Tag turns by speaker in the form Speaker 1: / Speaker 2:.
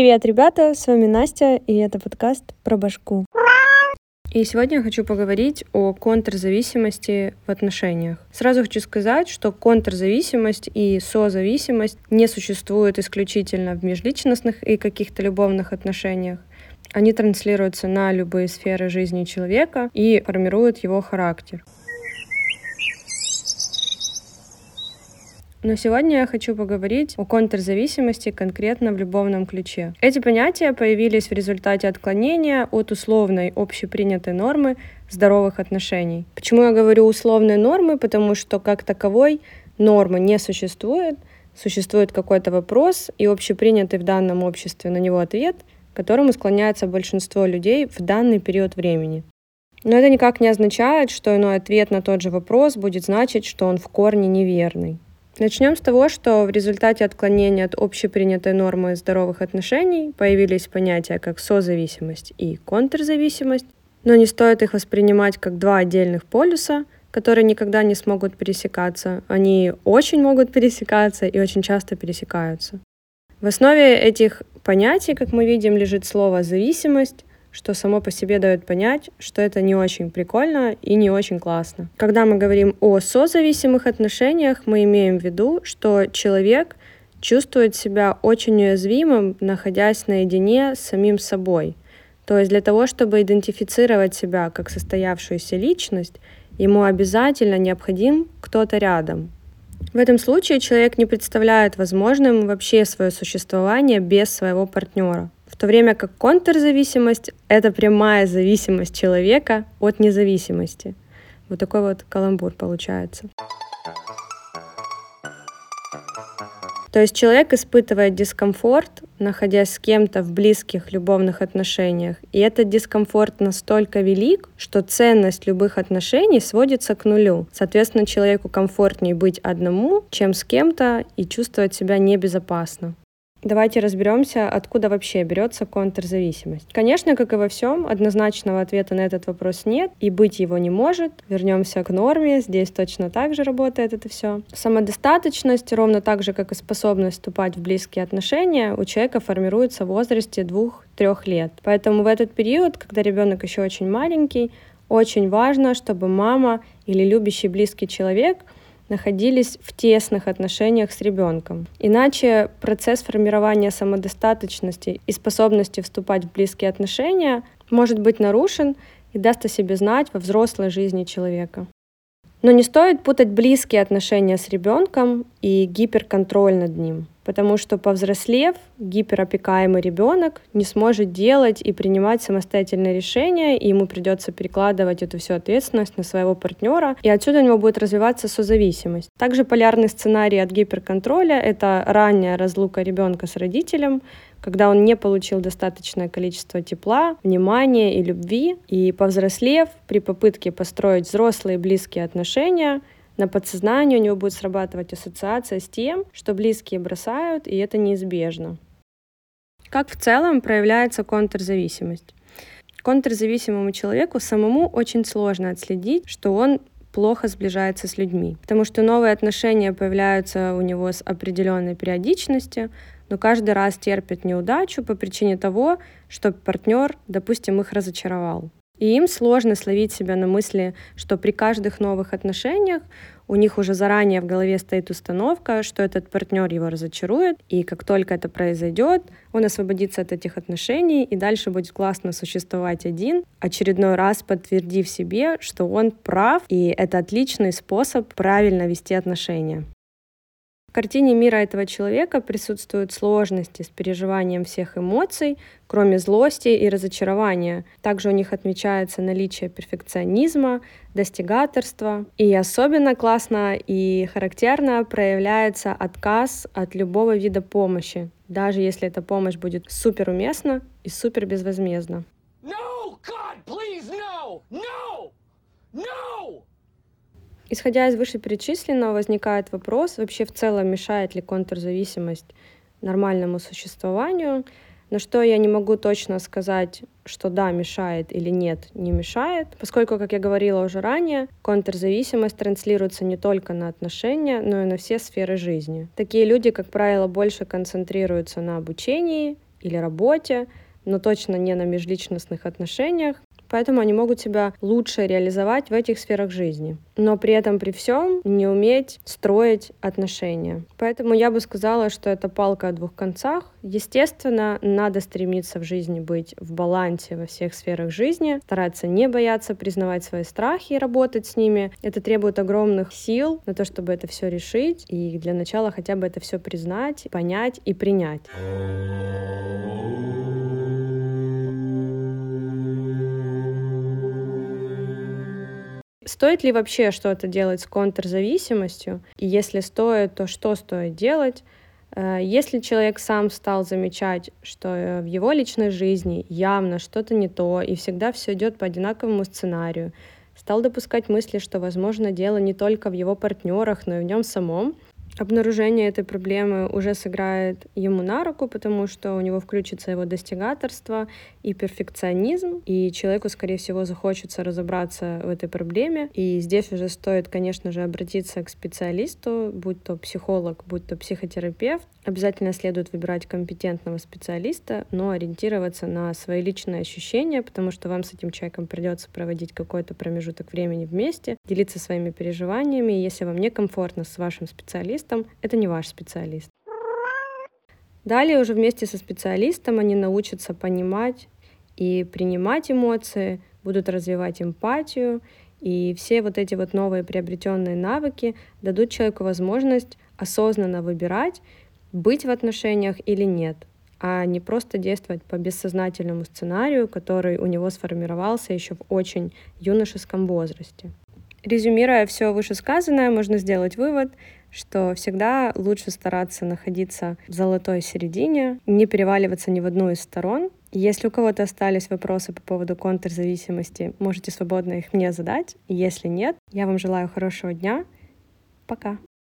Speaker 1: Привет, ребята, с вами Настя, и это подкаст про башку. И сегодня я хочу поговорить о контрзависимости в отношениях. Сразу хочу сказать, что контрзависимость и созависимость не существуют исключительно в межличностных и каких-то любовных отношениях. Они транслируются на любые сферы жизни человека и формируют его характер. Но сегодня я хочу поговорить о контрзависимости конкретно в любовном ключе. Эти понятия появились в результате отклонения от условной общепринятой нормы здоровых отношений. Почему я говорю условной нормы? Потому что как таковой нормы не существует. Существует какой-то вопрос, и общепринятый в данном обществе на него ответ, к которому склоняется большинство людей в данный период времени. Но это никак не означает, что иной ответ на тот же вопрос будет значить, что он в корне неверный. Начнем с того, что в результате отклонения от общепринятой нормы здоровых отношений появились понятия как созависимость и контрзависимость, но не стоит их воспринимать как два отдельных полюса, которые никогда не смогут пересекаться. Они очень могут пересекаться и очень часто пересекаются. В основе этих понятий, как мы видим, лежит слово «зависимость», что само по себе дает понять, что это не очень прикольно и не очень классно. Когда мы говорим о созависимых отношениях, мы имеем в виду, что человек чувствует себя очень уязвимым, находясь наедине с самим собой. То есть для того, чтобы идентифицировать себя как состоявшуюся личность, ему обязательно необходим кто-то рядом. В этом случае человек не представляет возможным вообще свое существование без своего партнера то время как контрзависимость — это прямая зависимость человека от независимости. Вот такой вот каламбур получается. То есть человек испытывает дискомфорт, находясь с кем-то в близких любовных отношениях. И этот дискомфорт настолько велик, что ценность любых отношений сводится к нулю. Соответственно, человеку комфортнее быть одному, чем с кем-то и чувствовать себя небезопасно. Давайте разберемся, откуда вообще берется контрзависимость. Конечно, как и во всем, однозначного ответа на этот вопрос нет, и быть его не может. Вернемся к норме, здесь точно так же работает это все. Самодостаточность, ровно так же, как и способность вступать в близкие отношения, у человека формируется в возрасте двух-трех лет. Поэтому в этот период, когда ребенок еще очень маленький, очень важно, чтобы мама или любящий близкий человек — находились в тесных отношениях с ребенком. Иначе процесс формирования самодостаточности и способности вступать в близкие отношения может быть нарушен и даст о себе знать во взрослой жизни человека. Но не стоит путать близкие отношения с ребенком и гиперконтроль над ним потому что повзрослев, гиперопекаемый ребенок не сможет делать и принимать самостоятельные решения, и ему придется перекладывать эту всю ответственность на своего партнера, и отсюда у него будет развиваться созависимость. Также полярный сценарий от гиперконтроля — это ранняя разлука ребенка с родителем, когда он не получил достаточное количество тепла, внимания и любви, и повзрослев, при попытке построить взрослые близкие отношения, на подсознании у него будет срабатывать ассоциация с тем, что близкие бросают, и это неизбежно. Как в целом проявляется контрзависимость? Контрзависимому человеку самому очень сложно отследить, что он плохо сближается с людьми, потому что новые отношения появляются у него с определенной периодичностью, но каждый раз терпит неудачу по причине того, что партнер, допустим, их разочаровал. И им сложно словить себя на мысли, что при каждых новых отношениях у них уже заранее в голове стоит установка, что этот партнер его разочарует, и как только это произойдет, он освободится от этих отношений и дальше будет классно существовать один, очередной раз подтвердив себе, что он прав, и это отличный способ правильно вести отношения. В картине мира этого человека присутствуют сложности с переживанием всех эмоций, кроме злости и разочарования. Также у них отмечается наличие перфекционизма, достигаторства. И особенно классно и характерно проявляется отказ от любого вида помощи, даже если эта помощь будет супер уместна и супер безвозмездна. No, God, please, no! No! No! Исходя из вышеперечисленного, возникает вопрос, вообще в целом мешает ли контрзависимость нормальному существованию. На что я не могу точно сказать, что да, мешает или нет, не мешает, поскольку, как я говорила уже ранее, контрзависимость транслируется не только на отношения, но и на все сферы жизни. Такие люди, как правило, больше концентрируются на обучении, или работе, но точно не на межличностных отношениях, Поэтому они могут себя лучше реализовать в этих сферах жизни, но при этом при всем не уметь строить отношения. Поэтому я бы сказала, что это палка о двух концах. Естественно, надо стремиться в жизни быть в балансе во всех сферах жизни, стараться не бояться признавать свои страхи и работать с ними. Это требует огромных сил на то, чтобы это все решить, и для начала хотя бы это все признать, понять и принять. Стоит ли вообще что-то делать с контрзависимостью? И если стоит, то что стоит делать? Э, если человек сам стал замечать, что э, в его личной жизни явно что-то не то, и всегда все идет по одинаковому сценарию, стал допускать мысли, что, возможно, дело не только в его партнерах, но и в нем самом, обнаружение этой проблемы уже сыграет ему на руку, потому что у него включится его достигаторство и перфекционизм, и человеку, скорее всего, захочется разобраться в этой проблеме. И здесь уже стоит, конечно же, обратиться к специалисту, будь то психолог, будь то психотерапевт. Обязательно следует выбирать компетентного специалиста, но ориентироваться на свои личные ощущения, потому что вам с этим человеком придется проводить какой-то промежуток времени вместе, делиться своими переживаниями. Если вам некомфортно с вашим специалистом, специалистом, это не ваш специалист. Далее уже вместе со специалистом они научатся понимать и принимать эмоции, будут развивать эмпатию, и все вот эти вот новые приобретенные навыки дадут человеку возможность осознанно выбирать, быть в отношениях или нет, а не просто действовать по бессознательному сценарию, который у него сформировался еще в очень юношеском возрасте. Резюмируя все вышесказанное, можно сделать вывод, что всегда лучше стараться находиться в золотой середине, не переваливаться ни в одну из сторон. Если у кого-то остались вопросы по поводу контрзависимости, можете свободно их мне задать. Если нет, я вам желаю хорошего дня. Пока.